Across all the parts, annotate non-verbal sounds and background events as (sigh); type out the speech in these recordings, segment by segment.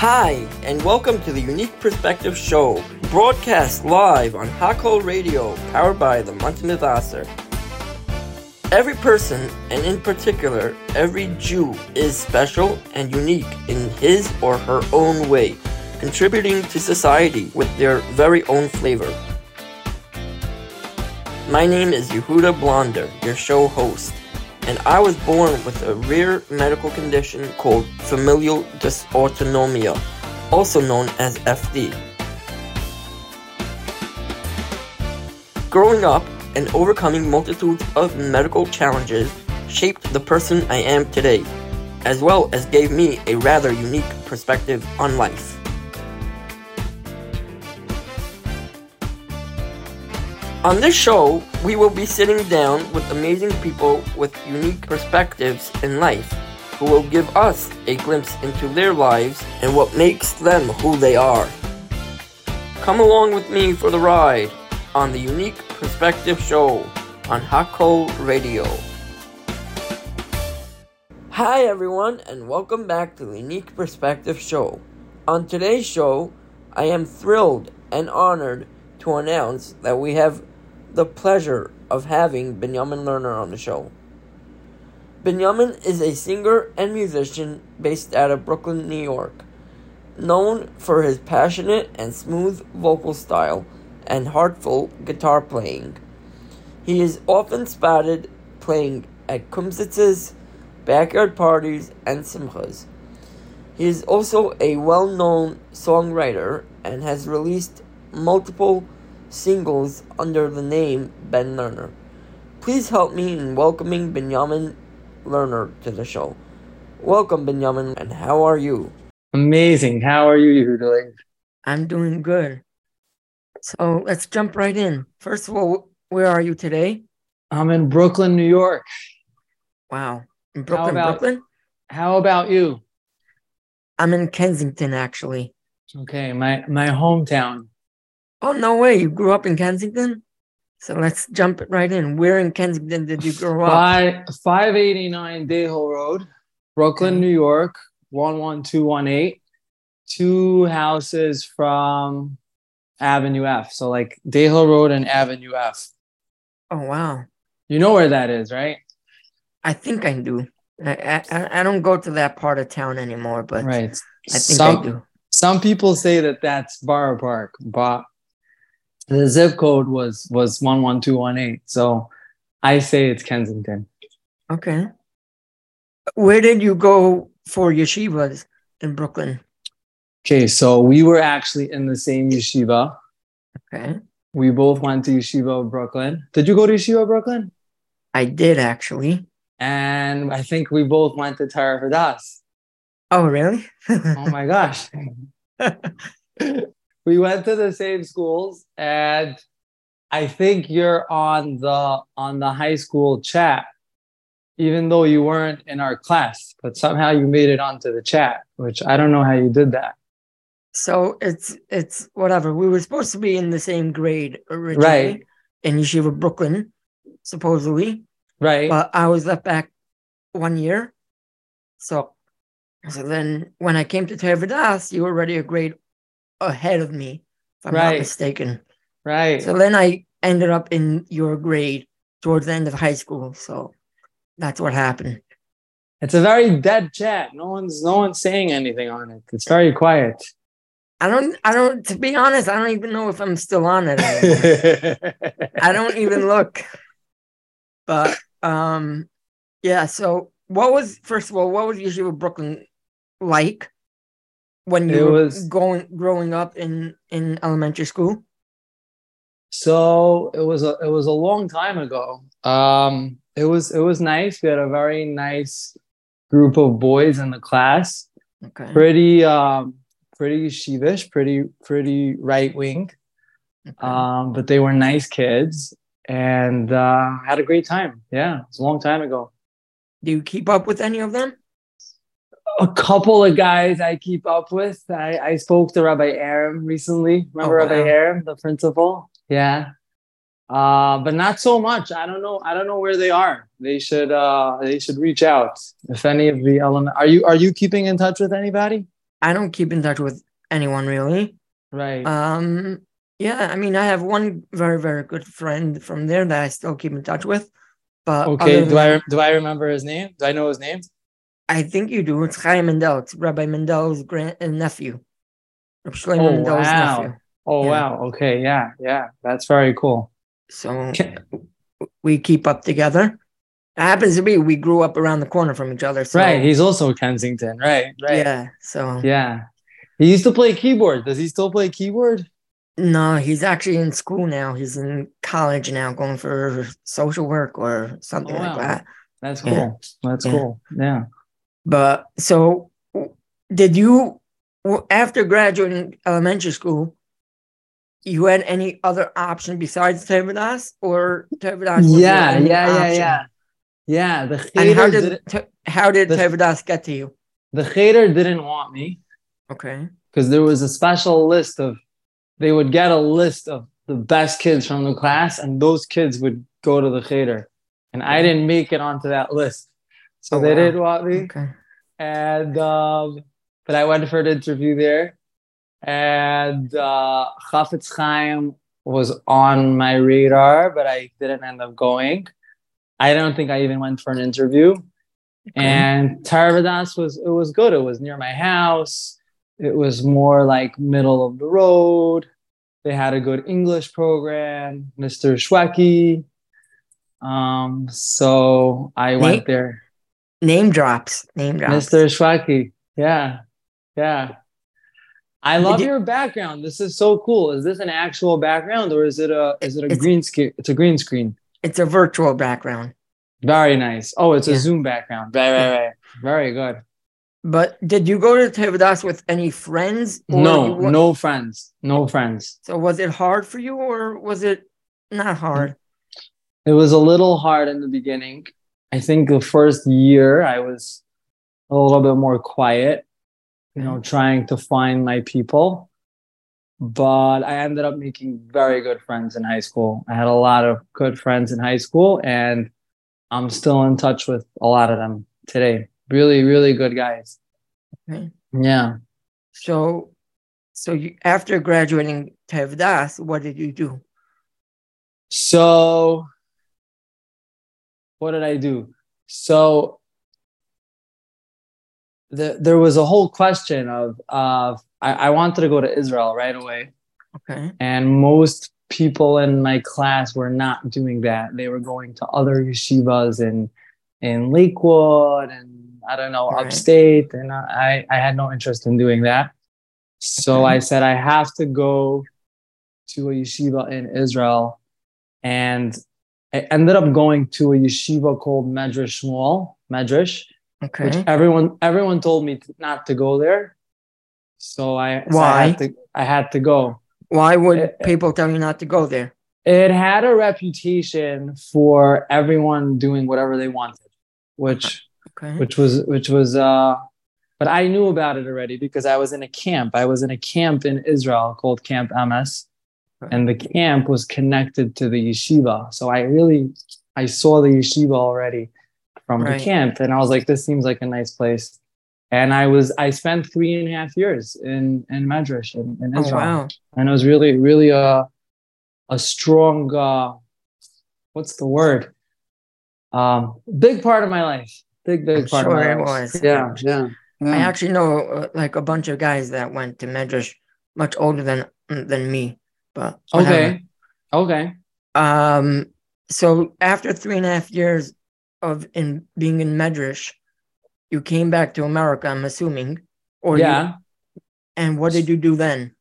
Hi, and welcome to the Unique Perspective Show, broadcast live on Hakol Radio, powered by the Mountain Wasser. Every person, and in particular, every Jew, is special and unique in his or her own way, contributing to society with their very own flavor. My name is Yehuda Blonder, your show host, and I was born with a rare medical condition called familial dysautonomia, also known as FD. Growing up and overcoming multitudes of medical challenges shaped the person I am today, as well as gave me a rather unique perspective on life. On this show, we will be sitting down with amazing people with unique perspectives in life who will give us a glimpse into their lives and what makes them who they are. Come along with me for the ride on the Unique Perspective Show on Hakol Radio. Hi, everyone, and welcome back to the Unique Perspective Show. On today's show, I am thrilled and honored to announce that we have the pleasure of having Benjamin Lerner on the show. Benjamin is a singer and musician based out of Brooklyn, New York, known for his passionate and smooth vocal style and heartful guitar playing. He is often spotted playing at kumsitzes, backyard parties, and simchas. He is also a well known songwriter and has released multiple singles under the name Ben Lerner. Please help me in welcoming Benjamin Lerner to the show. Welcome, Benjamin, and how are you? Amazing. How are you doing? I'm doing good. So let's jump right in. First of all, where are you today? I'm in Brooklyn, New York. Wow. In Brooklyn, how about, Brooklyn? How about you? I'm in Kensington, actually. Okay, my my hometown. Oh, no way. You grew up in Kensington? So let's jump right in. Where in Kensington did you grow up? Five, 589 Dahill Road, Brooklyn, okay. New York, 11218. Two houses from Avenue F. So like Dahill Road and Avenue F. Oh, wow. You know where that is, right? I think I do. I, I, I don't go to that part of town anymore, but right. I think some, I do. Some people say that that's Borough Park, but the zip code was was 11218 so i say it's kensington. Okay. Where did you go for yeshivas in brooklyn? Okay so we were actually in the same yeshiva. Okay. We both went to yeshiva of brooklyn. Did you go to yeshiva of brooklyn? I did actually. And i think we both went to Torah Vodaas. oh really? Oh my gosh (laughs) we went to the same schools and I think you're on the on the high school chat, even though you weren't in our class, but somehow you made it onto the chat, which I don't know how you did that. So it's it's whatever. We were supposed to be in the same grade originally right. in Yeshiva Brooklyn, supposedly. Right. But I was left back one year. So so then when I came to Vodaas, you were already a grade ahead of me, if I'm right. not mistaken. Right. So then I ended up in your grade towards the end of high school. So that's what happened. It's a very dead chat. No one's no one's saying anything on it. It's very quiet. I don't I don't to be honest, I don't even know if I'm still on it (laughs) I don't even look. But um yeah, so what was first of all, what was Yeshiva Brooklyn like? When you it were was, going growing up in in elementary school? So it was a it was a long time ago. Um, it was it was nice. We had a very nice group of boys in the class. Okay. Pretty um pretty sheepish, pretty pretty right wing. Okay. Um, but they were nice kids and uh, had a great time. Yeah, it's a long time ago. Do you keep up with any of them? A couple of guys I keep up with. I, I spoke to Rabbi Aram recently. Remember oh, wow. Rabbi Aram, the principal? Yeah. Uh, but not so much. I don't know. I don't know where they are. They should uh they should reach out. If any of the element are you are you keeping in touch with anybody? I don't keep in touch with anyone really. Right. Um, yeah, I mean, I have one very, very good friend from there that I still keep in touch with. But okay. Do I do I remember his name? Do I know his name? I think you do. It's Chaim Mendel. It's Rabbi Mendel's grand uh, nephew. Shlomo Oh, Mendel's wow. nephew. Oh Yeah. wow. Okay. Yeah. Yeah. That's very cool. So we keep up together. It happens to be we grew up around the corner from each other. So right. He's also Kensington. Right. Right. yeah. So Yeah. He used to play keyboard. Does he still play keyboard? no, he's actually in school now. He's in college now, going for social work or something Oh, like that. That's Yeah. cool. That's Yeah. cool. Yeah. But so, did you after graduating elementary school? You had any other option besides Tevidas or Tevidas? was Yeah. Yeah. Yeah. Yeah. Yeah. The And how did how did the- get to you? the cheder didn't want me. Okay. because there was a special list of they would get a list of the best kids from the class and those kids would go to the cheder and i didn't make it onto that list so Oh, they wow. didn't want me Okay. and um but i went for an interview there and uh Chafetz Chaim was on my radar but i didn't end up going i don't think i even went for an interview Okay. and Tarvadas was it was good. It was near my house. It was more like middle of the road. They had a good English program, Mr. Schwecky. Um, so I Nate? went there. Name drops. Name drops. Mr. Schwecky. Yeah. Yeah. I love you- your background. This is so cool. Is this an actual background or is it a is it a green screen? It's a green screen. It's a virtual background. Very nice. Oh, it's a Zoom background. Right, right, right. Very good. But did you go to Tevidas with any friends? or No, wa- no friends. No friends. So was it hard for you, or was it not hard? It was a little hard in the beginning. I think the first year I was a little bit more quiet, you know, mm-hmm. trying to find my people. But I ended up making very good friends in high school. I had a lot of good friends in high school, and I'm still in touch with a lot of them today. Really, really good guys. Okay. Yeah. So, so you, after graduating Tevdas, what did you do? So, what did I do? So, the, there was a whole question of, of I, I wanted to go to Israel right away. Okay. And most people in my class were not doing that. They were going to other yeshivas in, in Lakewood and I don't know, Right. upstate. And I, I had no interest in doing that. So Okay. I said, I have to go to a yeshiva in Israel. And I ended up going to a yeshiva called Medrash Shmuel, Medrash, which everyone everyone told me to- not to go there. So I so I Why? had to I had to go. Why would Uh, people tell you not to go there? It had a reputation for everyone doing whatever they wanted, which Okay. which was which was uh but I knew about it already because I was in a camp. I was in a camp in Israel called Camp MS. Okay. And the camp was connected to the yeshiva. So I really I saw the yeshiva already from Right. the camp. And I was like, this seems like a nice place. And I was I spent three and a half years in, in Medrash in, in Oh Israel. wow. And it was really, really a a strong uh what's the word? Um big part of my life. Big, big I'm part of my it life. was. Yeah, yeah. I actually know uh, like a bunch of guys that went to Medrash, much older than than me. But whatever. Okay. Okay. Um. So after three and a half years of in being in Medrash, you came back to America. I'm assuming. Or you- yeah. and what did you do then?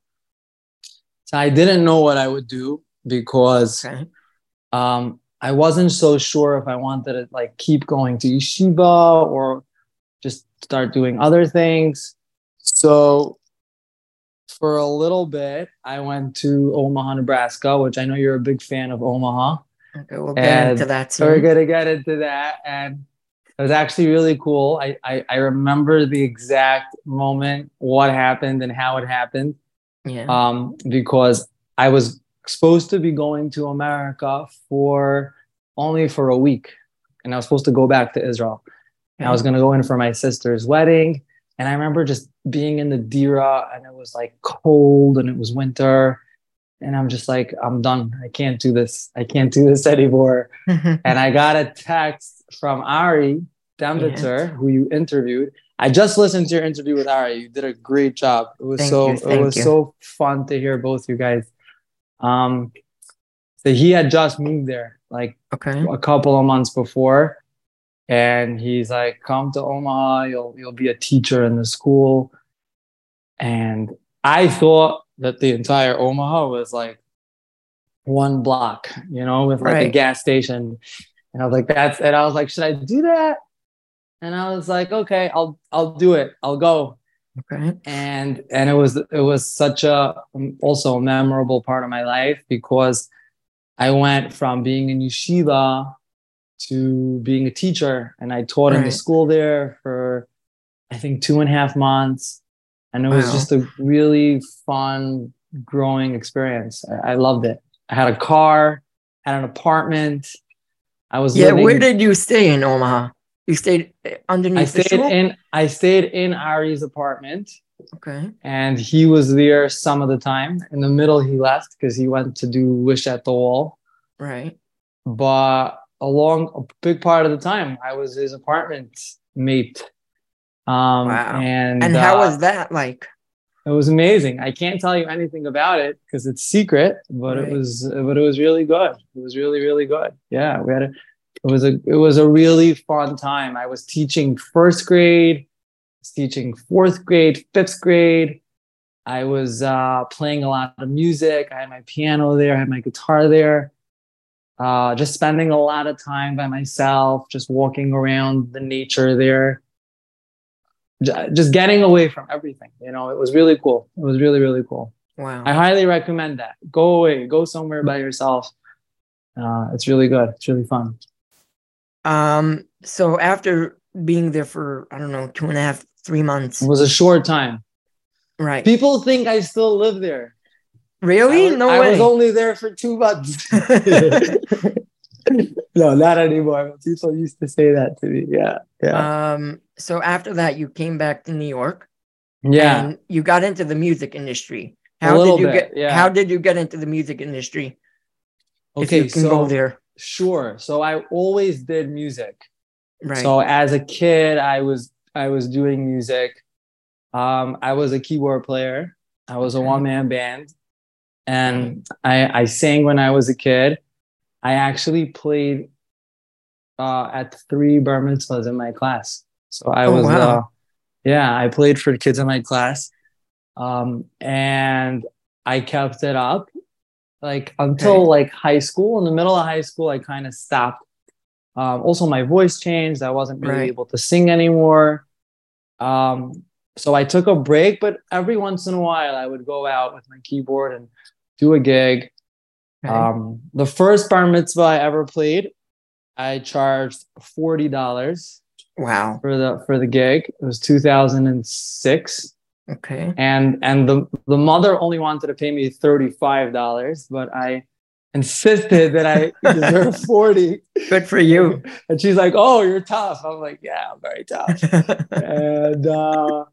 So I didn't know what I would do because Okay. um, I wasn't so sure if I wanted to like keep going to yeshiva or just start doing other things. So for a little bit, I went to Omaha, Nebraska, which I know you're a big fan of Omaha. Okay. We'll get And into that So we're gonna get into that, and it was actually really cool. I, I I remember the exact moment, what happened, and how it happened Yeah. um, because I was supposed to be going to America for only for a week, and I was supposed to go back to Israel. And I was going to go in for my sister's wedding, And I remember just being in the Dira and it was like cold and it was winter. And I'm just like, I'm done. I can't do this. I can't do this (laughs) anymore. (laughs) and I got a text from Ari Dembitzer, who you interviewed. I just listened to your interview with Ari. You did a great job. It was Thank so you, it was you. so fun to hear both you guys. Um, so he had just moved there like Okay. a couple of months before, and he's like, "Come to Omaha. You'll you'll be a teacher in the school." And I thought that the entire Omaha was like one block, you know, with like a gas station. And I was like, "That's," and I was like, "Should I do that?" And I was like, "Okay, I'll I'll do it. I'll go." Okay. and and it was it was such a um, also a memorable part of my life because I went from being in yeshiva to being a teacher, and I taught in the school there for I think two and a half months, and it was just a really fun growing experience. I, I loved it. I had a car, had an apartment. I was Yeah. living- Where did you stay in Omaha? You stayed uh, underneath I stayed in I stayed in Ari's apartment. Okay. and he was there some of the time. In the middle, he left because he went to do Wish at the Wall. Right. But along a big part of the time, I was his apartment mate. Um, Wow. And And how uh, was that like? it was amazing. I can't tell you anything about it because it's secret, but Right. it was but it was really good. It was really really good. Yeah, we had a it was a it was a really fun time. I was teaching first grade, was teaching fourth grade, fifth grade. I was uh, playing a lot of music. I had my piano there. I had my guitar there. Uh, just spending a lot of time by myself, just walking around the nature there just getting away from everything. You know, it was really cool. It was really, really cool. Wow. I highly recommend that. Go away, go somewhere by yourself. Uh, it's really good. It's really fun. Um, so after being there for I don't know two and a half, three months, It was a short time. right? People think I still live there. Really? I no I way. was only there for two months. (laughs) no, not anymore. People used to say that to me. Yeah, yeah, um. So after that, you came back to New York. yeah. And you got into the music industry. How did you bit, get? yeah. How did you get into the music industry? if Okay, you can so go there. sure. So I always did music. Right. So as a kid, I was I was doing music. Um, I was a keyboard player. I was a one man band, and I I sang when I was a kid. I actually played uh, at three bar mitzvahs in my class. So I Oh, was wow. uh, yeah, I played for kids in my class, um, and I kept it up like until Okay. like high school. In the middle of high school, I kind of stopped um, also, my voice changed. I wasn't really Right. able to sing anymore. Um, so I took a break, but every once in a while, I would go out with my keyboard and do a gig. Okay. Um, the first bar mitzvah I ever played, I charged forty dollars wow. for the for the gig. It was two thousand and six, Okay. and and the the mother only wanted to pay me thirty five dollars, but I insisted that I (laughs) deserve forty. Good for you. And she's like, "Oh, you're tough." I'm like, "Yeah, I'm very tough." (laughs) and uh,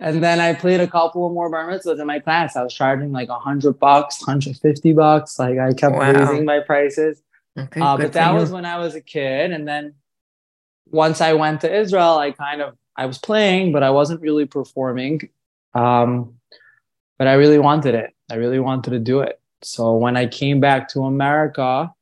and then I played a couple of more bar mitzvahs in my class. I was charging like a hundred bucks, hundred fifty bucks. Like I kept Wow. raising my prices. okay. Uh, but that was when I was a kid, and then once I went to Israel, I kind of I was playing, but I wasn't really performing. Um, but I really wanted it. I really wanted to do it. So when I came back to America,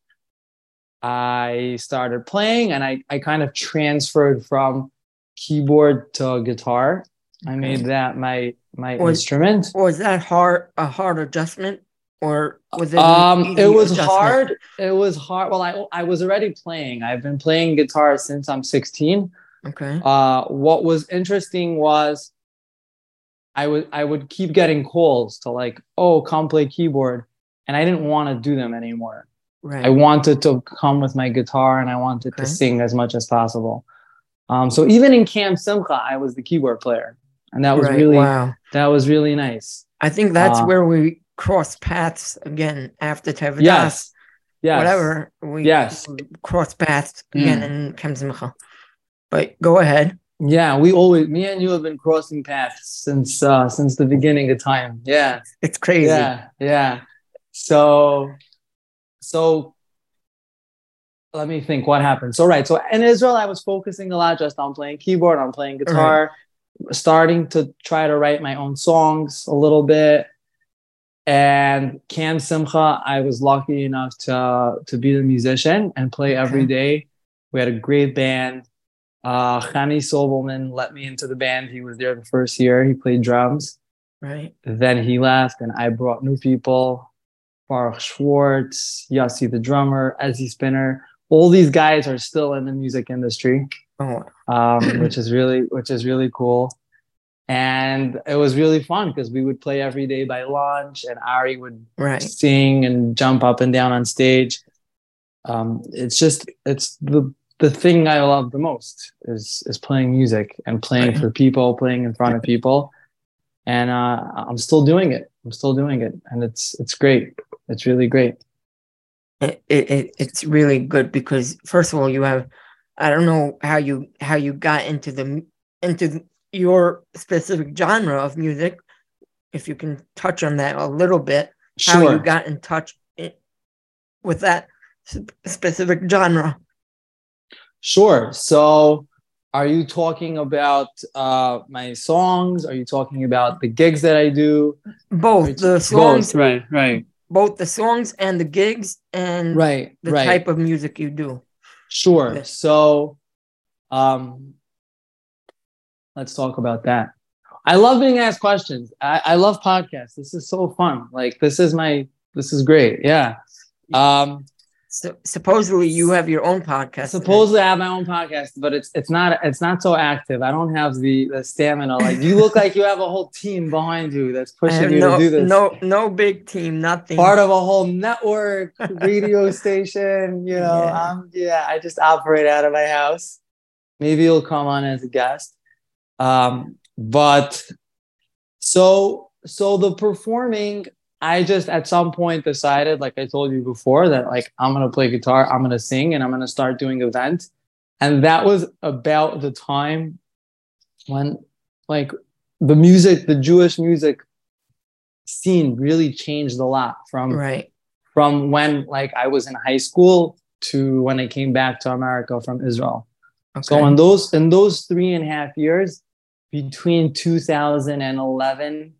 I started playing, and I I kind of transferred from keyboard to guitar. I made that my my Was- instrument. Was that hard? A hard adjustment, or was it? Um, it was adjustment? hard. It was hard. Well, I I was already playing. I've been playing guitar since I'm 16. Okay. Uh, what was interesting was I would I would keep getting calls to like, oh, come play keyboard, and I didn't want to do them anymore. Right. I wanted to come with my guitar and I wanted Okay. to sing as much as possible. Um, so even in Camp Simcha, I was the keyboard player, and that was Right, really wow. that was really nice. I think that's uh, where we cross paths again after Tevidas. Yes, yes, Whatever. We Yes. cross paths again Mm. in Camp Simcha. But go ahead. Yeah, we always me and you have been crossing paths since uh since the beginning of time. Yeah. It's crazy. Yeah, yeah. So so let me think what happened. So right, so in Israel I was focusing a lot just on playing keyboard, on playing guitar, starting to try to write my own songs a little bit. And Camp Simcha, I was lucky enough to to be the musician and play every day. We had a great band. Uh, Chani Sobelman let me into the band. He was there the first year. He played drums. Right. Then he left, and I brought new people: Baruch Schwartz, Yossi the drummer, Ezzy Spinner. All these guys are still in the music industry Oh, um, (clears throat) which is really which is really cool. And it was really fun because we would play every day by lunch, and Ari would right. sing and jump up and down on stage. Um, it's just it's the the thing I love the most is is playing music and playing Right. for people, playing in front of people. And uh, I'm still doing it. I'm still doing it, and it's it's great. It's really great. It, it, it it's really good because first of all, you have I don't know how you how you got into the into your specific genre of music. If you can touch on that a little bit, how you got in touch with that specific genre. Sure. So, are you talking about uh, my songs? Are you talking about the gigs that I do? Both the songs, Both, right, right, both the songs and the gigs, and right, the right. type of music you do. Sure. Yes. So, um, let's talk about that. I love being asked questions. I, I love podcasts. This is so fun. Like this is my this is great. Yeah. Um, So supposedly you have your own podcast. supposedly I have my own podcast, but it's it's not it's not so active. I don't have the the stamina. Like you look like you have a whole team behind you that's pushing you no, to do this. no, no big team, nothing. part of a whole network radio (laughs) station you know Yeah. um, yeah i just operate out of my house maybe you'll come on as a guest um, but so so the performing i just at some point decided like i told you before that like i'm gonna play guitar i'm gonna sing and i'm gonna start doing events and that was about the time when like the music the jewish music scene really changed a lot from right. from when like I was in high school to when I came back to America from Israel. Okay. So in those in those three and a half years between 2011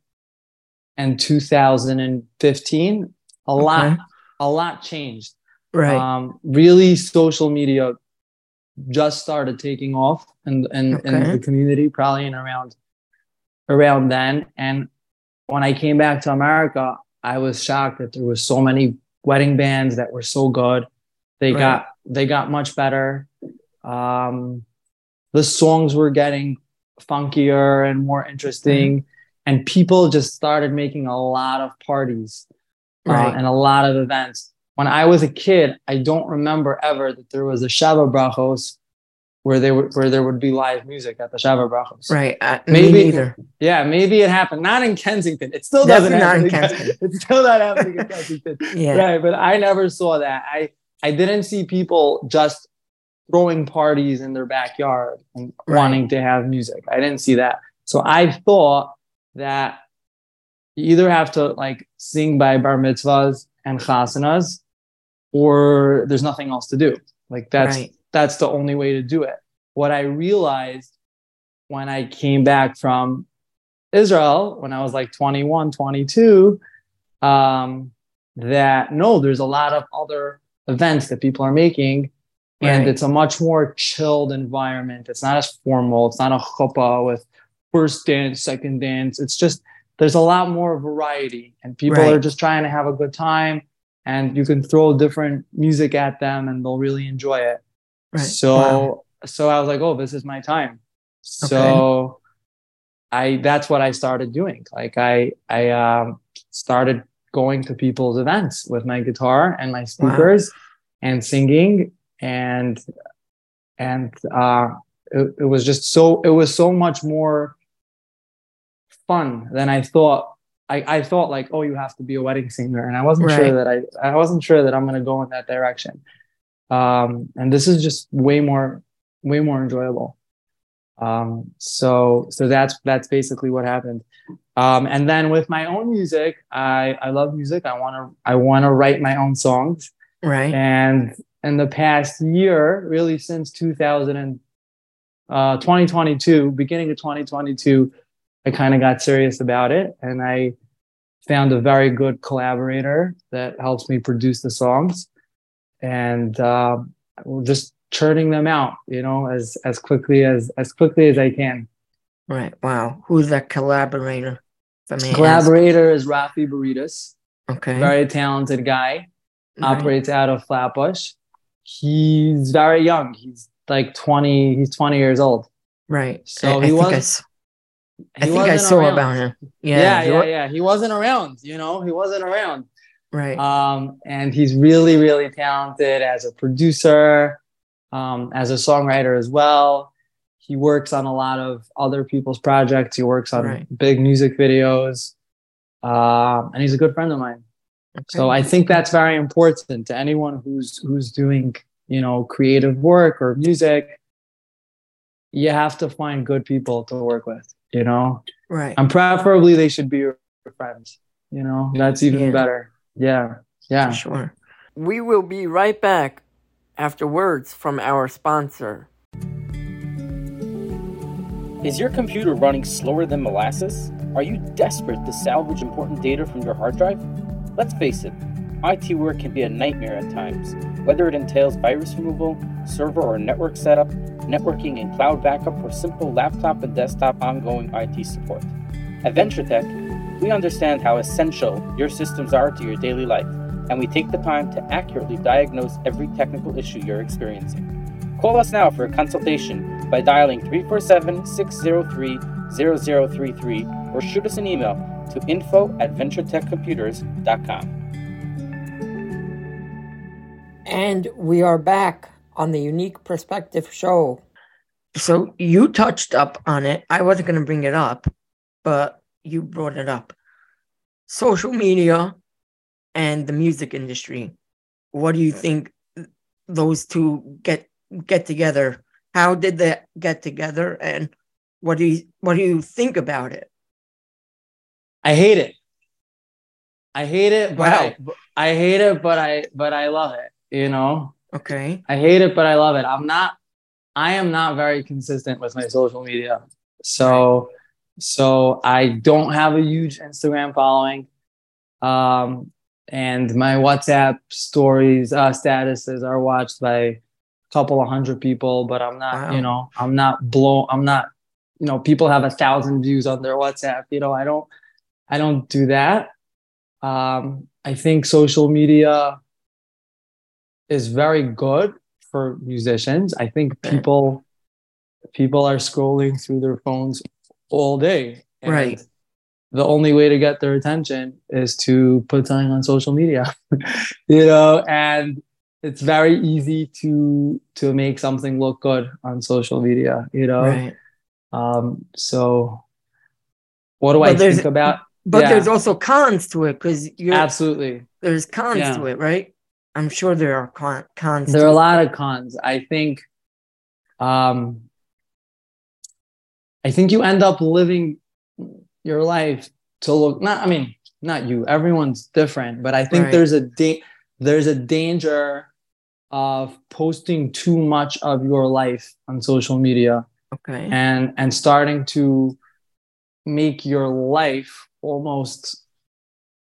and 2015, a lot a lot changed. right. Um, really, social media just started taking off and and in Okay. the community, probably in around around then. And when I came back to America, I was shocked that there was so many wedding bands that were so good. They Right. got they got much better. Um, the songs were getting funkier and more interesting, and people just started making a lot of parties uh, Right. and a lot of events. When I was a kid, I don't remember ever that there was a Shabbat Brachos where they would where there would be live music at the Shabbat Brachos. right. Uh, maybe- me neither. Yeah, maybe it happened. Not in Kensington. It still doesn't Definitely not happen. in in (laughs) It's still not happening in Kensington. (laughs) Yeah. Right, but I never saw that. I I didn't see people just throwing parties in their backyard and Right. wanting to have music. I didn't see that. So I thought that you either have to like sing by bar mitzvahs and chasanas, or there's nothing else to do. Like that's Right. that's the only way to do it. What I realized when I came back from Israel when I was like 21, 22, um, that no, there's a lot of other events that people are making, and Right. it's a much more chilled environment. It's not as formal. It's not a chuppah with first dance, second dance. It's just there's a lot more variety, and people Right. are just trying to have a good time, and you can throw different music at them, and they'll really enjoy it. Right. So Wow. so I was like, oh, this is my time. So I that's what I started doing. Like I I um, started going to people's events with my guitar and my speakers and singing and and uh it, it was just so it was so much more fun than I thought. I, I thought like, oh, you have to be a wedding singer, and I wasn't Right. sure that I I wasn't sure that I'm gonna go in that direction. Um, and this is just way more way more enjoyable. Um, so so that's that's basically what happened. Um, and then with my own music, I I love music. I want to I want to write my own songs. Right. And in the past year, really since 2000 and uh, 2022, beginning of 2022, I kind of got serious about it, and I found a very good collaborator that helps me produce the songs, and uh, just churning them out, you know, as as quickly as as quickly as I can. Right. Wow. Who's that collaborator? Collaborator is Rafi Burritos. Okay. Very talented guy. Right. Operates out of Flatbush. He's very young. He's like 20, he's 20 years old. Right. So I, he I was I think I saw around. about him. Yeah, yeah, yeah, yeah. He wasn't around, you know, he wasn't around. Right. Um, and he's really, really talented as a producer, um, as a songwriter as well. He works on a lot of other people's projects. He works on right. big music videos. Uh, and he's a good friend of mine. Okay. So I think that's very important to anyone who's who's doing, you know, creative work or music. You have to find good people to work with you know? Right. And preferably they should be your friends you know? That's even yeah. better. Yeah. Yeah. For sure. We will be right back after words from our sponsor. Is your computer running slower than molasses? Are you desperate to salvage important data from your hard drive? Let's face it IT work can be a nightmare at times, whether it entails virus removal, server or network setup, networking and cloud backup, or simple laptop and desktop ongoing IT support. At VentureTech, we understand how essential your systems are to your daily life, and we take the time to accurately diagnose every technical issue you're experiencing. Call us now for a consultation by dialing 347 603 0033 or shoot us an email to info at venturetechcomputers.com. And we are back on the Unique Perspective Show. So you touched up on it. I wasn't going to bring it up, but you brought it up. Social media and the music industry. What do you think those two get get together? How did they get together and what do you what do you think about it? I hate it. I hate it, but wow. I, I hate it, but I but I love it you know? Okay. I hate it but i love it. I'm not i am not very consistent with my social media. So so i don't have a huge instagram following. Um and my whatsapp stories uh statuses are watched by a couple of hundred people but i'm not wow. you know i'm not blow i'm not you know people have a thousand views on their whatsapp you know i don't i don't do that. Um i think social media is very good for musicians. I think people people are scrolling through their phones all day. right. The only way to get their attention is to put something on social media. (laughs) you know, and it's very easy to to make something look good on social media, you know. Right. Um so what do but I think about but yeah. there's also cons to it because you're absolutely there's cons yeah. to it, right? I'm sure there are con- cons. There are a lot of cons. I think, um, I think you end up living your life to look. Not, I mean, not you. Everyone's different, but I think right. there's a da- there's a danger of posting too much of your life on social media. Okay. And and starting to make your life almost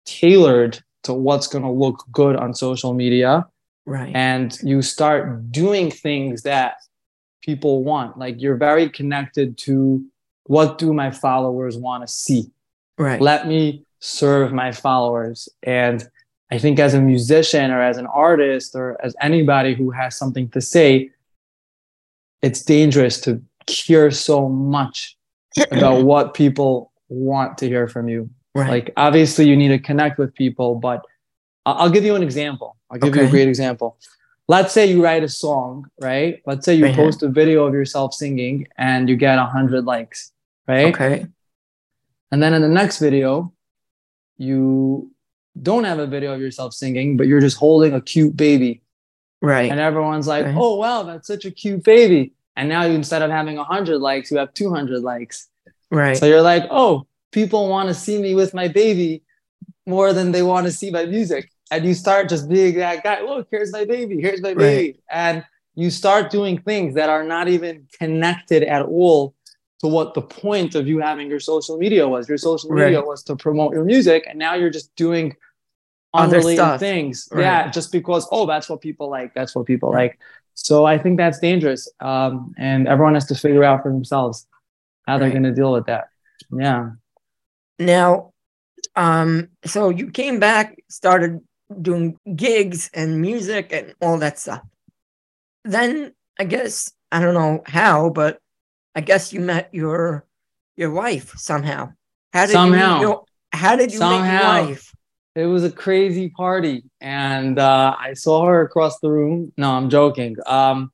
tailored to what's going to look good on social media. Right. And you start doing things that people want. Like you're very connected to what do my followers want to see. Right. Let me serve my followers. And i think as a musician or as an artist or as anybody who has something to say it's dangerous to hear so much about (clears throat) what people want to hear from you Right. Like obviously you need to connect with people, but I'll give you an example. I'll give okay. you a great example. Let's say you write a song, right? Let's say you right post a video of yourself singing and you get 100 likes, right? Okay. And then in the next video, you don't have a video of yourself singing, but you're just holding a cute baby. Right. And everyone's like, right. oh, wow, that's such a cute baby. and now you instead of having 100 likes you have 200 likes Right. so you're like oh people want to see me with my baby more than they want to see my music. And you start just being that guy look here's my baby here's my baby. And you start doing things that are not even connected at all to what the point of you having your social media was. Your social media Right. was to promote your music and now you're just doing Other unrelated stuff. things. Right. yeah just because oh that's what people like that's what people like. So i think that's dangerous um, and everyone has to figure out for themselves how they're going to deal with that. Yeah Now, um, so you came back, started doing gigs and music and all that stuff. Then I guess I don't know how, but I guess you met your your wife somehow. How did Somehow. you meet your, how did you meet Somehow. your wife? it was a crazy party and uh, i saw her across the room no i'm joking um,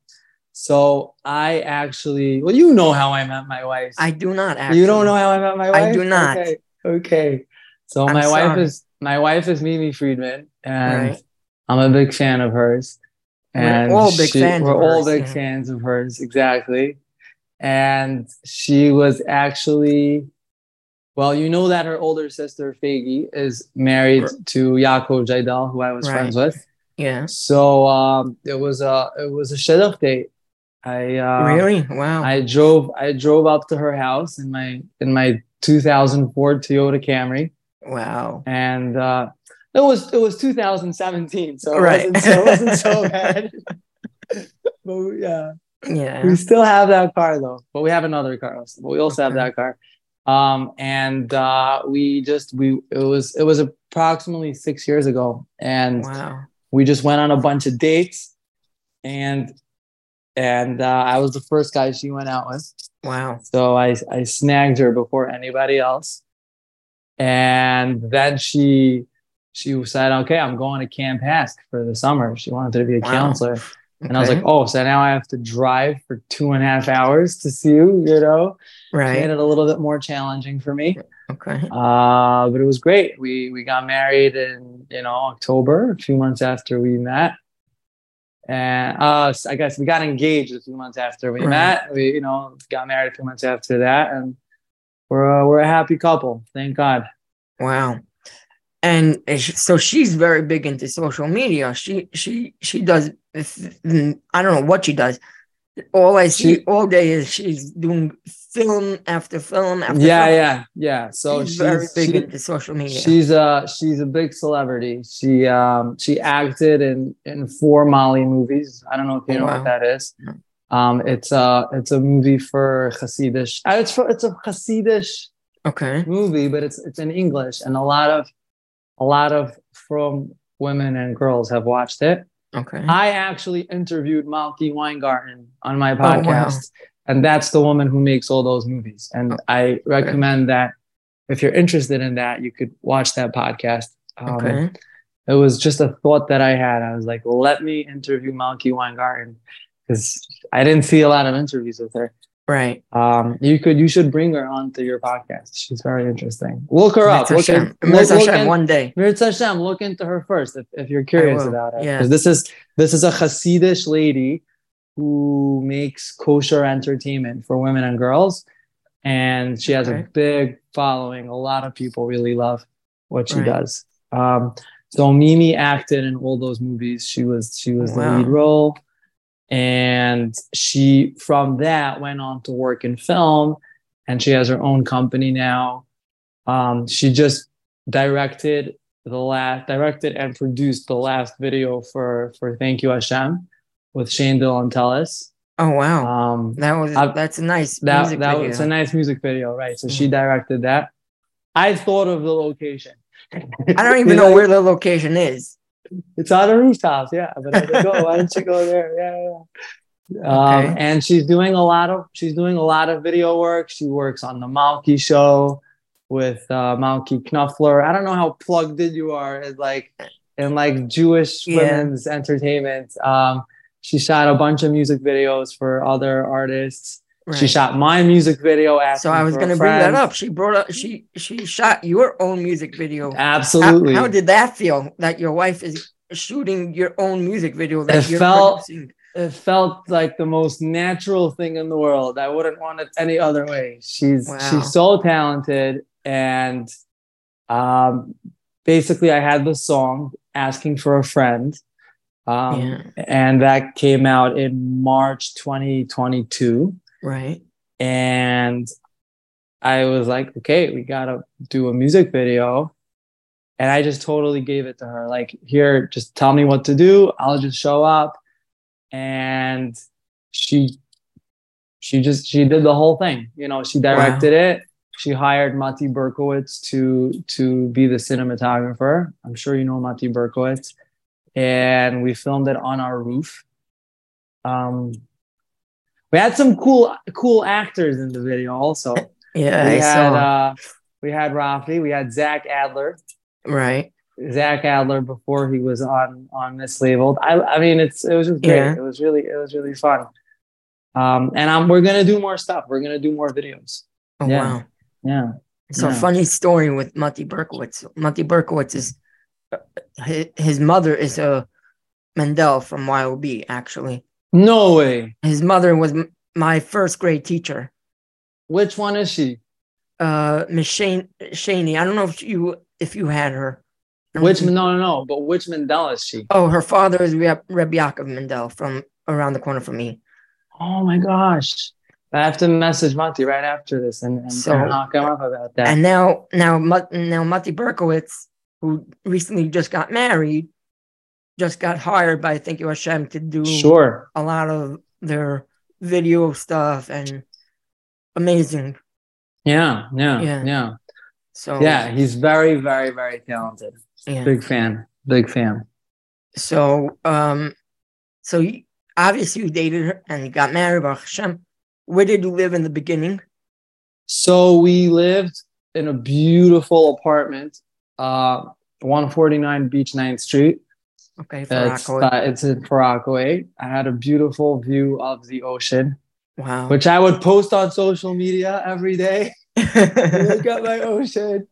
so i actually well you know how i met my wife I do not actually. you don't know how i met my wife I do not. okay, okay. so I'm my wife is my wife is mimi friedman and Right. i'm a big fan of hers We're and all big fans we're of all hers, big yeah. fans of hers exactly and she was actually well, you know that her older sister Fagi is married Right. to Yaakov Jaidal, who I was Right. friends with. Yeah. So um, it was a it was a shidduch date. I uh, really? Wow. I drove I drove up to her house in my in my 2004 Toyota Camry, wow. and uh, it was it was 2017, so it Right. wasn't so, it wasn't so (laughs) bad. (laughs) but we- yeah, Yeah. we still have that car though, but we have another car. also, But we also have that car. Um, and uh, we just we it was it was approximately six years ago, and Wow. we just went on a bunch of dates, and and uh, I was the first guy she went out with. Wow. So I I snagged her before anybody else, and then she she said, "Okay, I'm going to Camp HASC for the summer." She wanted to be a Wow. counselor. And I was Okay. like, oh, so now I have to drive for two and a half hours to see you, you know? Right. Made it a little bit more challenging for me. Okay. Uh, but it was great. We we got married in, you know, October, a few months after we met. And uh I guess we got engaged a few months after we Right. met. We, you know, got married a few months after that. And we're a, we're a happy couple. Thank God. Wow. And so she's very big into social media. She she she does. I don't know what she does. All I see She- all day is she's doing film after film after Yeah, film. yeah, yeah. So she's, she's, very big she- into social media. She's a she's a big celebrity. She um she acted in in four Malky movies. I don't know if you know Wow. what that is. Um, it's a it's a movie for Hasidish. uh, It's for, it's a Hasidish okay. movie, but it's it's in English, and a lot of a lot of from women and girls have watched it. Okay. I actually interviewed Malky Weingarten on my Oh, wow. podcast, and that's the woman who makes all those movies. And Oh, I recommend that if you're interested in that, you could watch that podcast. Um, Okay. It was just a thought that I had. I was like, let me interview Malky Weingarten because I didn't see a lot of interviews with her. Right. Um, you could, you should bring her onto your podcast. She's very interesting. Look her up. Look, in- look, look in- one day. Mirza Hashem, look into her first if, if you're curious about it. yeah. This is this is a Hasidish lady who makes kosher entertainment for women and girls, and she has Okay. a big following. A lot of people really love what she Right. does. Um, so Mimi acted in all those movies. She was she was Wow. the lead role, and she from that went on to work in film, and she has her own company now. Um, she just directed the last directed and produced the last video for for Thank You Hashem with Shane Dillon Tellis. Oh wow. Um, that was I've- that's a nice that music that video. was a nice music video, right? So she Mhm. directed that. I thought of the location. I don't even (laughs) know where the location is. It's on a rooftop. Yeah, but I oh, why don't you go there? Yeah, yeah. Um, and she's doing a lot of she's doing a lot of video work. She works on the Malky show with uh, Malky Knuffler. I don't know how plugged in you are in like in like Jewish Yeah. women's entertainment. Um, she shot a bunch of music videos for other artists. She shot my music video. So I was going to bring that up. She brought up she she shot your own music video. How- Absolutely. How, did that feel that your wife is shooting your own music video that It you're felt- producing? it felt like the most natural thing in the world. I wouldn't want it any other way. She's Wow. she's so talented, and um, basically, I had the song "Asking for a Friend," um, Yeah. and that came out in March 2022. Right. And I was like, okay, we gotta do a music video. And I just totally gave it to her. Like, here, just tell me what to do. I'll just show up. And she she just she did the whole thing. You know, she directed it. She hired Mati Berkowitz to to be the cinematographer. I'm sure you know Mati Berkowitz. And we filmed it on our roof. Um we had some cool cool actors in the video also. (laughs) Yeah, we I had saw. uh we had Rafi, we had Zach Adler. right. Zach Adler before he was on on Mislabeled. I I mean it's it was just great. Yeah. It was really it was really fun. Um and um we're gonna do more stuff. We're gonna do more videos. Oh Yeah. wow. Yeah. So Yeah. funny story with Mati Berkowitz. Mati Berkowitz is his, his mother is a Mendel from YOB. Actually, No way. his mother was m- my first grade teacher, Which one is she? uh, Miss Shane Shaney. I don't know if you if you had her. Which no no no, but which Mendel is she? Oh, her father is Reb, Reb Yaakov Mendel from around the corner from me. Oh my gosh. I have to message Mati right after this and, and, So- knock him up about that. And now, now, now, Mati Berkowitz, who recently just got married, just got hired by Thank You Hashem to do sure. a lot of their video stuff and amazing. Yeah, yeah, Yeah. yeah. So Yeah, he's very, very, very talented. yeah. Big fan. Big fan. So um, so you, obviously you dated her and got married. Baruch Hashem. Where did you live in the beginning? So we lived in a beautiful apartment, uh, 149 Beach 9th Street. Okay, uh, it's in Rockaway. I had a beautiful view of the ocean, wow. which I would post on social media every day. (laughs) Look at my (laughs) ocean.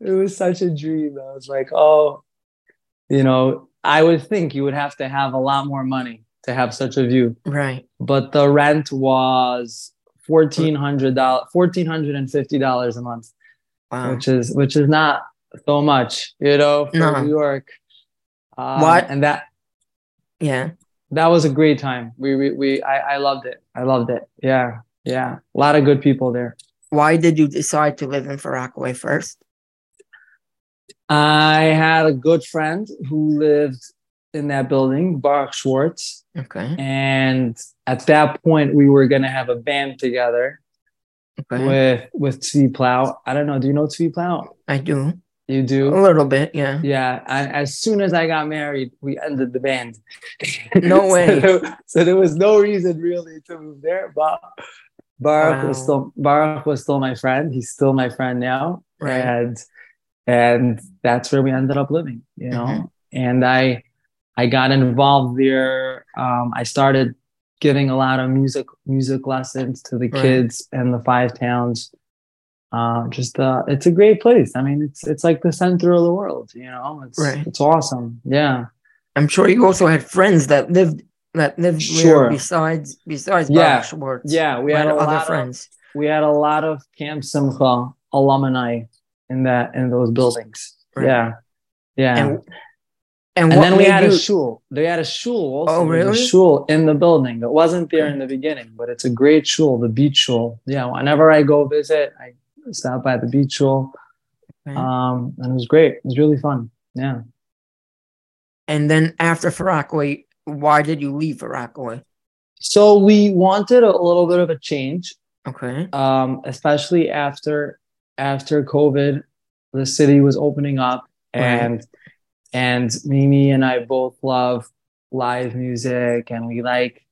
It was such a dream. I was like, oh, you know, I would think you would have to have a lot more money to have such a view. right. but the rent was fourteen hundred dollars, fourteen hundred and fifty dollars a month, Wow. which is which is not so much, you know, for No. New York. Um, What? And that yeah. that was a great time. We we, we I, I loved it. I loved it. Yeah, yeah. A lot of good people there. Why did you decide to live in Far Rockaway first? I had a good friend who lived in that building, Baruch Schwartz, Okay. and at that point we were gonna have a band together Okay. with with Tzvi Plow. I don't know. Do you know Tzvi Plow? I do. You do A little bit, yeah. Yeah. I, as soon as I got married, we ended the band. No (laughs) so, way. there, so there was no reason really to move there. But Baruch was still Baruch was still my friend. He's still my friend now, Right. and and that's where we ended up living. You know, Mhm. and I I got involved there. Um, I started giving a lot of music music lessons to the Right. kids in the five towns. Uh, just uh, it's a great place. I mean, it's it's like the center of the world. You know, it's Right. it's awesome. Yeah, I'm sure you also had friends that lived that lived Sure. besides besides Yeah. Schwartz. yeah. We had a other lot of friends. we had a lot of Camp Simcha alumni in that in those buildings. Right. Yeah, yeah. And And, and, then we had you, a shul. They had a shul also. Oh, really? A shul in the building. It wasn't there in the beginning, but it's a great shul, the beach shul. Yeah, whenever I go visit, I stop by the beach shul. Okay. Um, and it was great. It was really fun. Yeah. and then after Far Rockaway, why did you leave Far Rockaway? So we wanted a little bit of a change. Okay. um, especially after after COVID, the city was opening up, Right. and and Mimi and I both love live music, and we like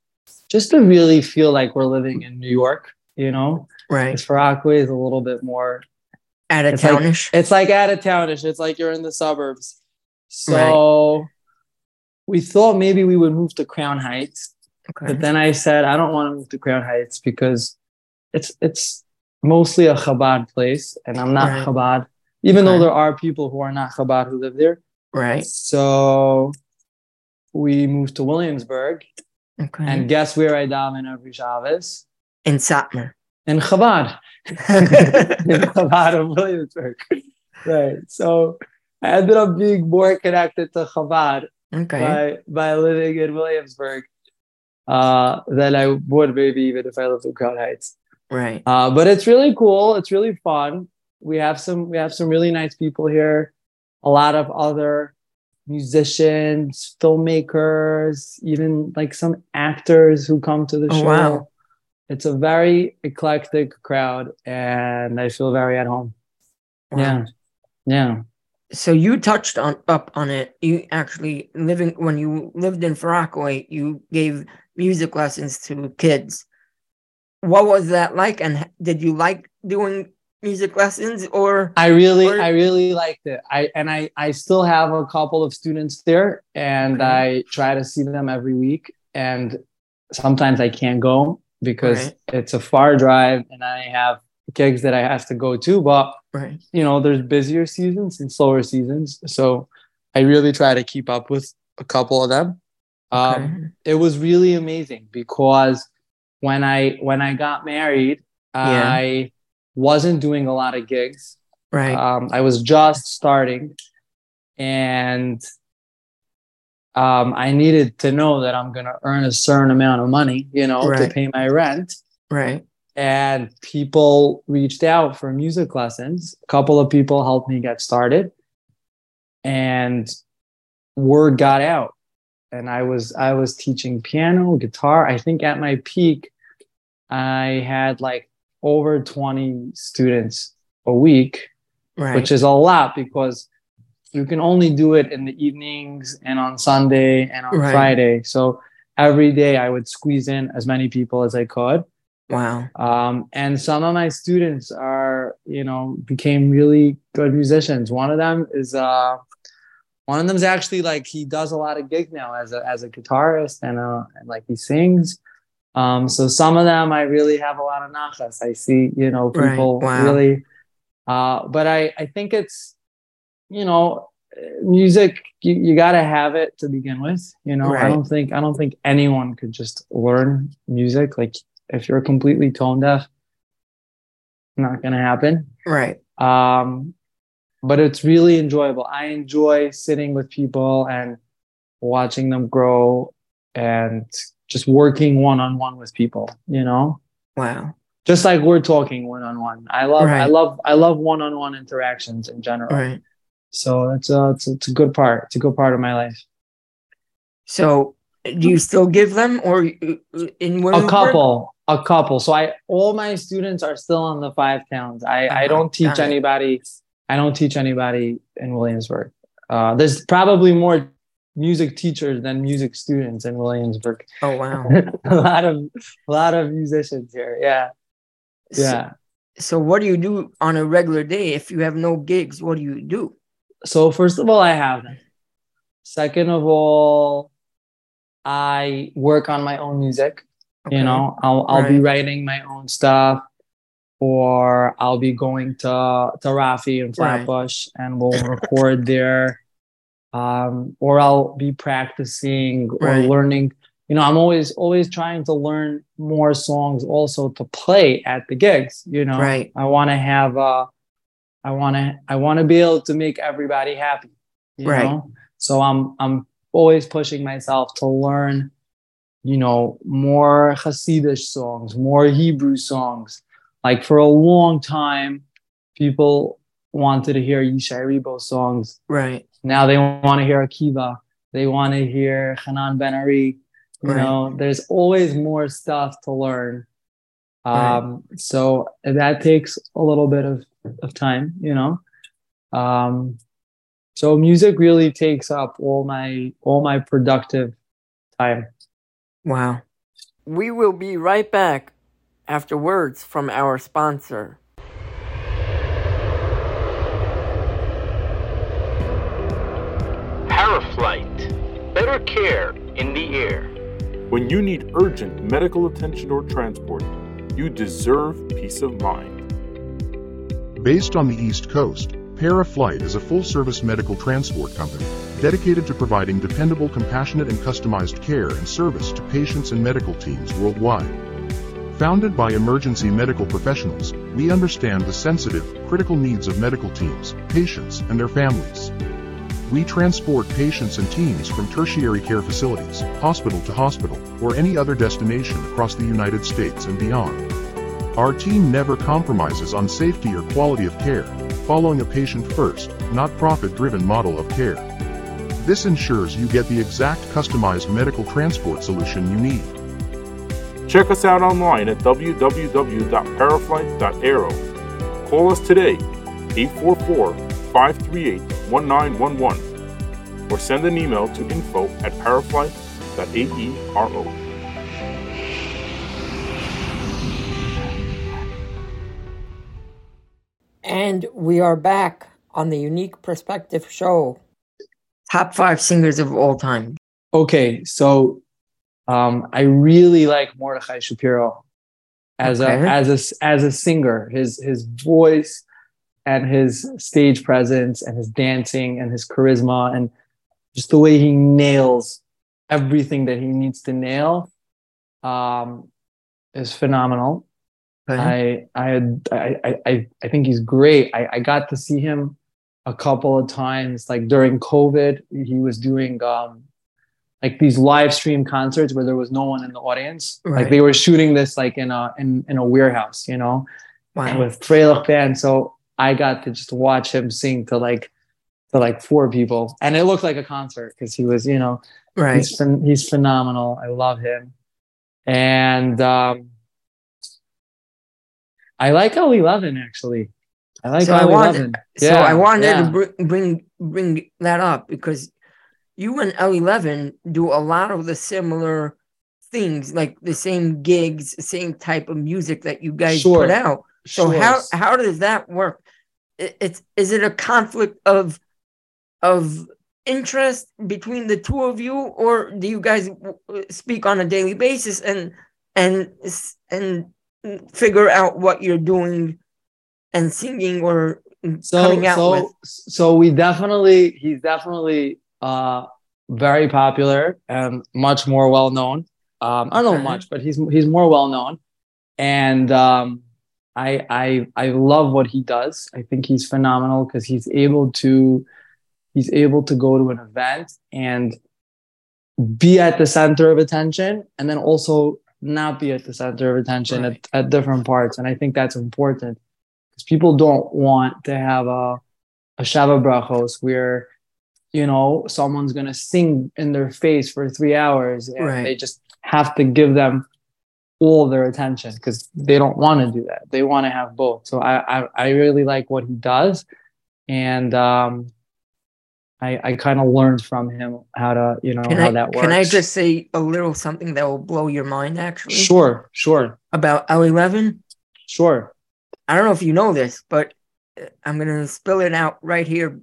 just to really feel like we're living in New York. You know, Right. because Rockaway is a little bit more. Out of It's like- townish. It's like out of townish. It's like you're in the suburbs. So we thought maybe we would move to Crown Heights. okay. But then I said, I don't want to move to Crown Heights because it's it's mostly a Chabad place, and I'm not Right. Chabad, even though there are people who are not Chabad who live there. right. So we moved to Williamsburg, Okay. And guess where I daven every Shabbos? in Satmar. In Chabad. (laughs) in Chabad of Williamsburg. Right. So I ended up being more connected to Chabad Okay. by, by living in Williamsburg uh, than I would maybe even if I lived in Crown Heights. Right. Uh, but it's really cool. It's really fun. We have some we have some really nice people here. A lot of other musicians, filmmakers, even like some actors who come to the Oh, show. wow. It's a very eclectic crowd, and I feel very at home. Wow. Yeah, yeah. So you touched on up on it. You actually living when you lived in Far Rockaway, you gave music lessons to kids. What was that like? And did you like doing music lessons or I really, Or- I really liked it. I and I, I still have a couple of students there, and. I try to see them every week. And sometimes I can't go because Right. it's a far drive, and I have gigs that I have to go to. But right? you know, there's busier seasons and slower seasons, so I really try to keep up with a couple of them. Um, Okay. it was really amazing because when I when I got married, Yeah. I wasn't doing a lot of gigs. Right. Um, I was just starting, and um, I needed to know that I'm gonna earn a certain amount of money, you know, Right. to pay my rent. right. And people reached out for music lessons. A couple of people helped me get started, and word got out. And I was I was teaching piano, guitar. I think at my peak, I had like over 20 students a week Right. which is a lot because you can only do it in the evenings and on Sunday and on Right. Friday. So every day I would squeeze in as many people as I could. wow. Um, and some of my students are, you know, became really good musicians. One of them is, uh, one of them is actually like he does a lot of gigs now as a as a guitarist and uh and like he sings. Um, so some of them I really have a lot of nachas. I see, you know, Right. people Wow. really. Uh, but I I think it's, you know, music you, you got to have it to begin with. You know, I don't think I don't think anyone could just learn music like if you're completely tone deaf not gonna happen Right. um but it's really enjoyable i enjoy sitting with people and watching them grow and just working one-on-one with people you know Wow. just like we're talking one-on-one i love i love i love one-on-one interactions in general Right. So that's a, it's a it's a good part. It's a good part of my life. So do you still give them or you- in a Williamsburg? couple. a couple. So i all my students are still on the five towns. I i Uh-huh, don't teach it. anybody i don't teach anybody in williamsburg. Uh there's probably more music teachers than music students in williamsburg. Oh wow. (laughs) a lot of a lot of musicians here. Yeah. So- yeah. So what do you do on a regular day? If you have no gigs? What do you do? So first of all i have second of all i work on my own music Okay. you know i'll i'll be writing my own stuff or i'll be going to to rafi and Right. flatbush and we'll record there um or i'll be practicing or Right. learning you know i'm always always trying to learn more songs also to play at the gigs you know Right. i want to have uh i want to i want to be able to make everybody happy you Right. know so i'm i'm always pushing myself to learn you know, more Hasidic songs, more Hebrew songs. Like for a long time, people wanted to hear Ishay Ribo songs. Right. Now they want to hear Akiva. They want to hear Hanan Ben Ari. You Right. know, there's always more stuff to learn. Right. Um, so that takes a little bit of, of time, you know. Um, so music really takes up all my all my productive time. Wow. We will be right back after words from our sponsor. Paraflight. Better care in the air. When you need urgent medical attention or transport, you deserve peace of mind. Based on the East Coast, Paraflight is a full-service medical transport company dedicated to providing dependable, compassionate, and customized care and service to patients and medical teams worldwide. Founded by emergency medical professionals, we understand the sensitive, critical needs of medical teams, patients, and their families. We transport patients and teams from tertiary care facilities, hospital to hospital, or any other destination across the United States and beyond. Our team never compromises on safety or quality of care, following a patient-first, not profit-driven model of care. This ensures you get the exact customized medical transport solution you need. Check us out online at www.paraflight.aero. Call us today, 844 538 1911, or send an email to info at paraflight.aero. And we are back on the Unique Perspective Show. Top five singers of all time. Okay, so um, I really like Mordechai Shapiro as Okay. a as a as a singer. His his voice and his stage presence and his dancing and his charisma and just the way he nails everything that he needs to nail um, is phenomenal. I I had I, I- I I think he's great. I, I got to see him a couple of times, like during COVID. He was doing um like these live stream concerts where there was no one in the audience. Like they were shooting this like in a in, in a warehouse, you know, Wow. with Freilich band. So I got to just watch him sing to like to like four people, and it looked like a concert because he was, you know, Right. He's he's phenomenal. I love him, and um, I like L Eleven actually. I like So I wanted- Eleven. So I wanted yeah. to bring, bring bring that up because you and L11 do a lot of the similar things, like the same gigs, same type of music that you guys Sure. put out. So Sure. how how does that work? I- It's is it a conflict of of interest between the two of you, or do you guys speak on a daily basis and and and figure out what you're doing and singing or so coming out so with? so we definitely he's definitely uh very popular and much more well known. Um, I don't know much, but he's he's more well known, and um, I I I love what he does. I think he's phenomenal because he's able to he's able to go to an event and be at the center of attention, and then also not be at the center of attention Right. at, at different parts. And I think that's important because people don't want to have a a Sheva Brachos where you know someone's gonna sing in their face for three hours and Right. they just have to give them all their attention because they don't want to do that. They want to have both. So I, I I really like what he does, and um, I I kind of learned from him how to you know Can how I, that works. can I just say a little something that will blow your mind actually? sure sure About L11? sure I don't know if you know this, but uh, I'm going to spill it out right here,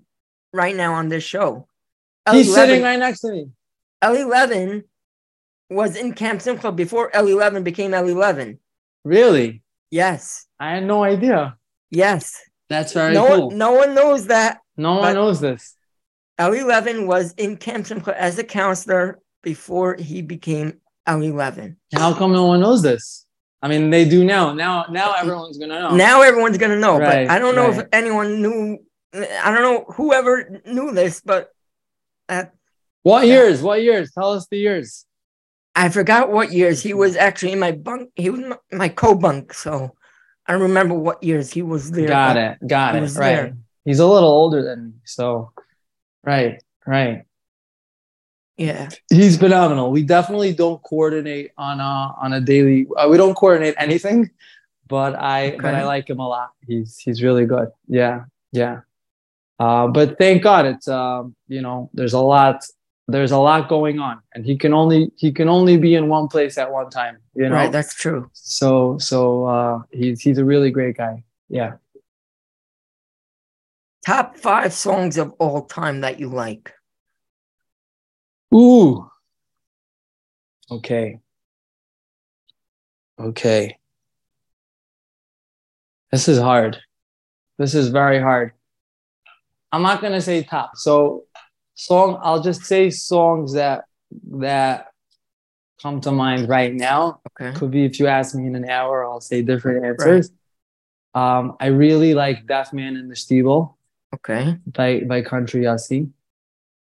right now on this show. he's L11 sitting right next to me. L11 was in Camp Simcha before L11 became L11. Really, Yes. I had no idea. Yes. That's very no, cool. one, no one knows that. no one knows this. L11 was in Camp Simcha as a counselor before he became L11. How come no one knows this? I mean, they do now. Now, now everyone's gonna know. Now everyone's gonna know, Right, but I don't know if anyone knew. I don't know whoever knew this, but uh, what years? What years? Tell us the years. I forgot what years he was actually in my bunk. He was my, my co-bunk, so I don't remember what years he was there. Got it. Got it. Right. there. He's a little older than me, so right, right. Yeah, He's phenomenal. We definitely don't coordinate on a on a daily. Uh, we don't coordinate anything, but I but I like him a lot. He's he's really good. Yeah, yeah. Uh, but thank God it's um you know there's a lot there's a lot going on, and he can only he can only be in one place at one time. You know, right. That's true. so so uh, he's he's a really great guy. Yeah. Top five songs of all time that you like. Ooh. Okay. Okay. This is hard. This is very hard. I'm not gonna say top. So song, I'll just say songs that that come to mind right now. Okay. Could be if you ask me in an hour, I'll say different answers. Um, I really like Deaf Man in the Steeple Okay. by by Country Yossi.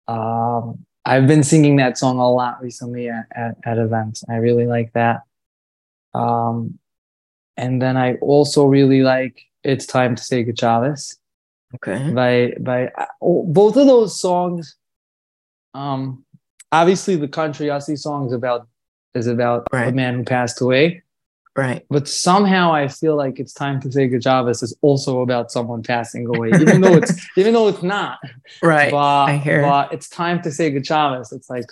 Um, I've been singing that song a lot recently at, at, at events. I really like that. Um, and then I also really like It's Time to Say Good Chavez Okay. by by oh, both of those songs. Um, obviously the Country Yossi song is about is about a man who passed away, Right. but somehow I feel like It's Time to Say Good Chavez is also about someone passing away, even though it's (laughs) even though it's not Right. but, I hear. but it's time to say good Chavez. It's like,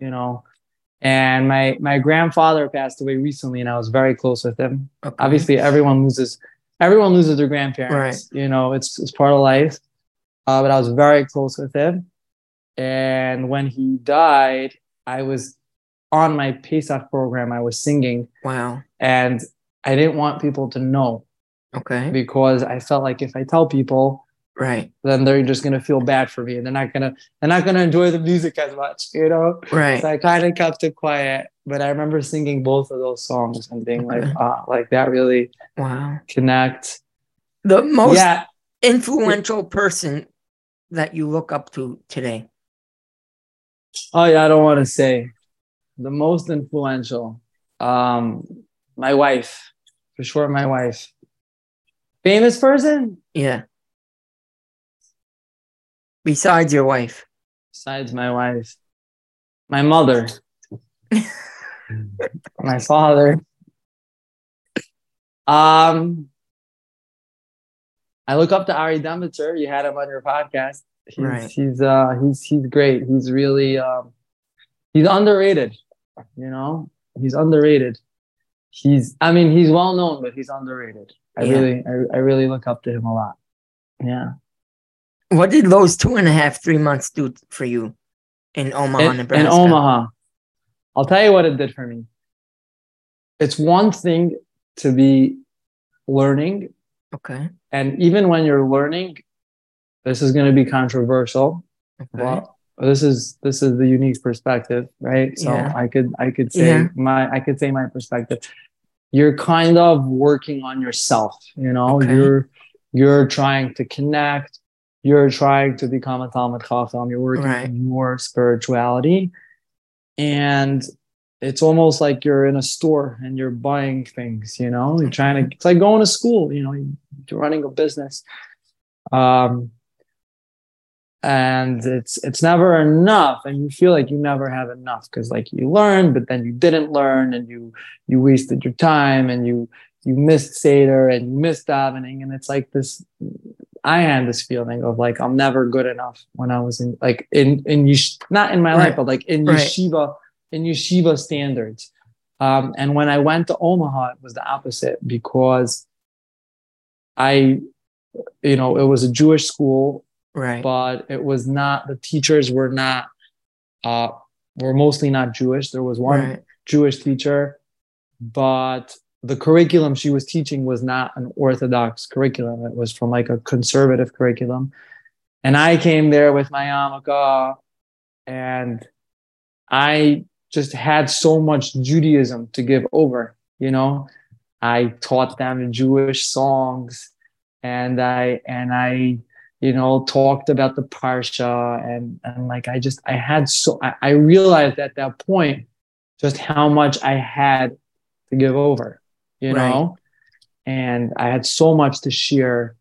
you know, and my my grandfather passed away recently, and I was very close with him. Okay. Obviously, everyone loses everyone loses their grandparents. Right. You know, it's it's part of life. Uh, but I was very close with him, and when he died, I was on my Pesach program. I was singing, Wow. and I didn't want people to know Okay. because I felt like if I tell people, Right. then they're just gonna feel bad for me and they're not gonna they're not gonna enjoy the music as much, you know. Right. So I kind of kept it quiet, but I remember singing both of those songs and being Okay. like, ah, like that really Wow. connect. The most yeah, influential person that you look up to today. oh yeah, I don't want to say the most influential. Um, my wife, for sure, my wife. Famous person Yeah. Besides your wife. besides my wife, my mother, (laughs) my father. Um, I look up to Ari Demeter. You had him on your podcast. He's, Right. He's uh he's he's great. He's really um he's underrated. You know, he's underrated. He's I mean he's well known, but he's underrated. I Yeah. really I, I really look up to him a lot. Yeah. What did those two and a half, three months do for you in Omaha, in, Nebraska? in Omaha. I'll tell you what it did for me. It's one thing to be learning, Okay. and even when you're learning, this is going to be controversial. Okay. Well, this is this is the unique perspective, right? So Yeah. I could I could say Yeah. my I could say my perspective. You're kind of working on yourself, you know. Okay. You're you're trying to connect. You're trying to become a Talmid Chacham. You're working Right. on your spirituality, and it's almost like you're in a store and you're buying things. You know, you're trying to. It's like going to school. You know, you're running a business. Um, and it's it's never enough and you feel like you never have enough because like you learn but then you didn't learn and you you wasted your time and you you missed seder and you missed davening and it's like this i had this feeling of like i'm never good enough when i was in like in in yesh- not in my Right. life but like in Right. yeshiva in yeshiva standards um and when i went to omaha it was the opposite because i you know it was a jewish school Right. but it was not the teachers were not uh were mostly not Jewish. There was one Right. Jewish teacher, but the curriculum she was teaching was not an orthodox curriculum. It was from like a conservative curriculum. And I came there with my yarmulke and I just had so much Judaism to give over, you know. I taught them Jewish songs and I and I you know, talked about the parsha and and like I just I had so I, I realized at that point just how much I had to give over, you Right. know, and I had so much to share.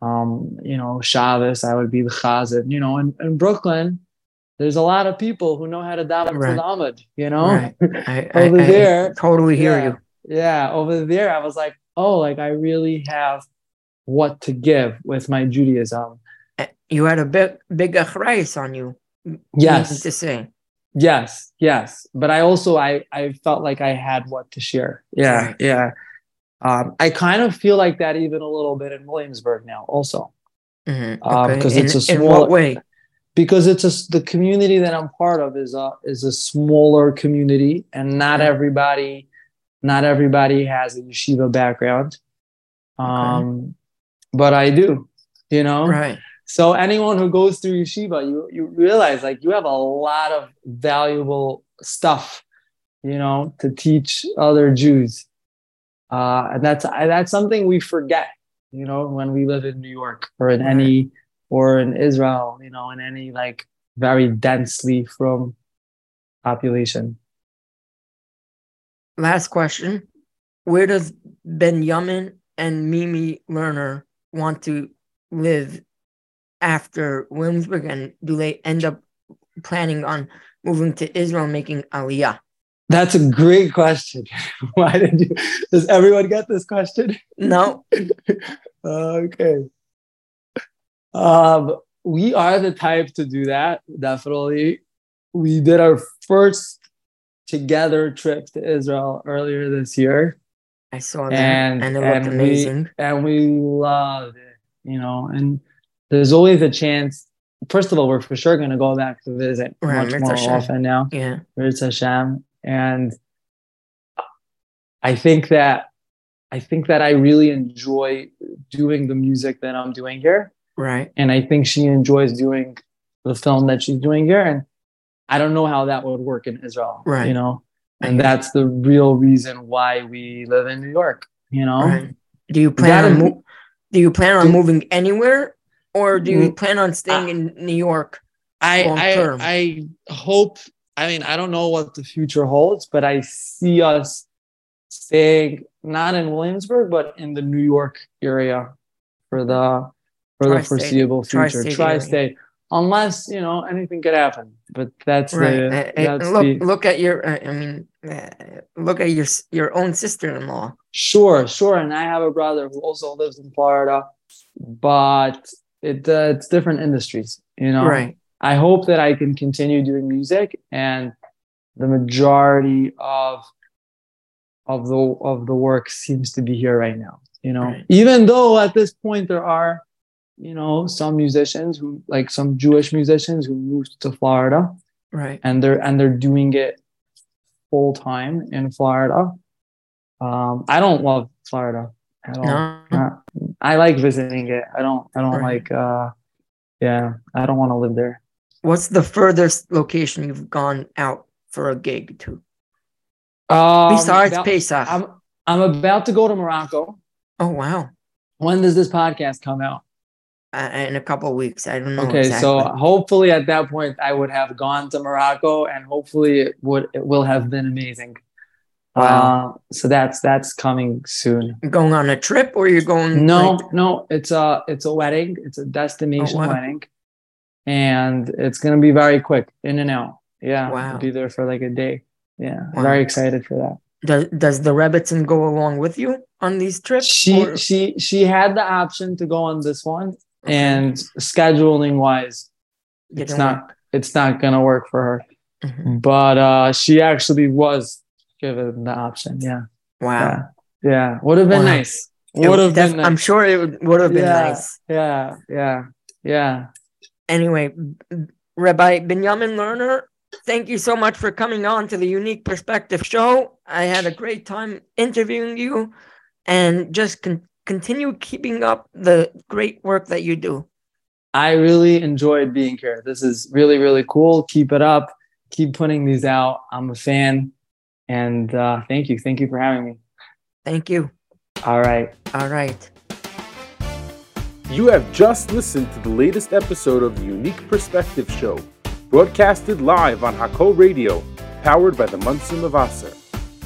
Um, you know, Shabbos, I would be the chazan, you know, in, in Brooklyn, there's a lot of people who know how to daven Right. the Amud, you know. Right. (laughs) I, I, Over I there, totally hear yeah, you. Yeah, over there, I was like, oh, like I really have what to give with my Judaism. Uh, You had a big, big achrayus on you. Yes, To say. yes, yes. But I also I I felt like I had what to share. Yeah, yeah. Um, I kind of feel like that even a little bit in Williamsburg now, also Mhm, Um, in, it's a small- way? because it's a the community that I'm part of is a is a smaller community, and not Okay. everybody, not everybody has a yeshiva background. Um, but I do, you know. Right. So anyone who goes through yeshiva, you you realize like you have a lot of valuable stuff, you know, to teach other Jews. Uh, and that's that's something we forget, you know, when we live in New York or in any or in Israel, you know, in any like very densely from population. Last question. Where does Benjamin and Mimi Lerner want to live after Williamsburg? And do they end up planning on moving to Israel making Aliyah? That's a great question. (laughs) Why did you? Does everyone get this question? No. (laughs) okay. Um, we are the type to do that. Definitely. We did our first together trip to Israel earlier this year. I saw that and, and, it looked and amazing. We, and we loved it, you know. And there's always a chance. First of all, we're for sure going to go back to visit Right, much more Hashem. often now. yeah. Mirz Hashem. And I think that I think that I really enjoy doing the music that I'm doing here. Right. And I think she enjoys doing the film that she's doing here. And I don't know how that would work in Israel. Right. You know, and that's the real reason why we live in New York, you know? Right. Do you plan on mo- do you plan on Do- moving anywhere or do you Mm, plan on staying uh, in New York? I. I I hope I mean I don't know what the future holds, but I see us staying not in Williamsburg, but in the New York area for the for the Tri-state- foreseeable future. tri-state Tri-state, unless you know anything could happen. But that's Right. the uh, that's look the look at your uh, I mean uh, look at your your own sister-in-law. sure, sure. And I have a brother who also lives in Florida, but it uh, it's different industries, you know. Right. I hope that I can continue doing music and the majority of of the of the work seems to be here right now. You know, Right. even though at this point there are, you know, some musicians who like some Jewish musicians who moved to Florida Right. and they're and they're doing it full time in Florida. Um, I don't love Florida at all. No. Uh, I like visiting it. I don't. I don't Right. like. uh Yeah, I don't want to live there. What's the furthest location you've gone out for a gig to? Um, Besides about- Pesach. I'm I'm about to go to Morocco. oh wow. When does this podcast come out? Uh, in a couple of weeks. I don't know. Okay, exactly. so hopefully at that point I would have gone to Morocco, and hopefully it would it will have been amazing. Wow. Uh, so that's that's coming soon. You're going on a trip or you're going No, like- no, it's a it's a wedding. It's a destination Oh, wow. wedding, and it's gonna be very quick, in and out. Yeah, Wow. I'll be there for like a day. Yeah, Wow. very excited for that. does does the Rebbetzin go along with you on these trips? She or- she she had the option to go on this one, and scheduling wise, it's not it's not gonna work for her. Mhm. But uh, she actually was given the option. Yeah, Wow. yeah, yeah. Would have been Wow. nice. Would have def- been. I'm sure it would, would have been Yeah. nice. Yeah, yeah, yeah. Anyway, Rabbi Benjamin Lerner, thank you so much for coming on to the Unique Perspective Show. I had a great time interviewing you, and just con- continue keeping up the great work that you do. I really enjoyed being here. This is really, really cool. Keep it up. Keep putting these out. I'm a fan. And uh, thank you. Thank you for having me. Thank you. All right. All right. You have just listened to the latest episode of the Unique Perspective Show, broadcasted live on Hako Radio, powered by the Munson of Vassar.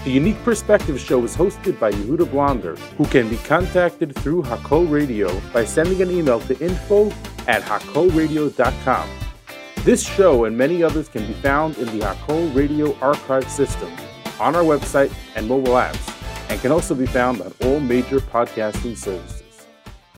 The Unique Perspective Show is hosted by Yehuda Blonder, who can be contacted through Hako Radio by sending an email to info at hakoradio.com. This show and many others can be found in the Hako Radio archive system, on our website and mobile apps, and can also be found on all major podcasting services.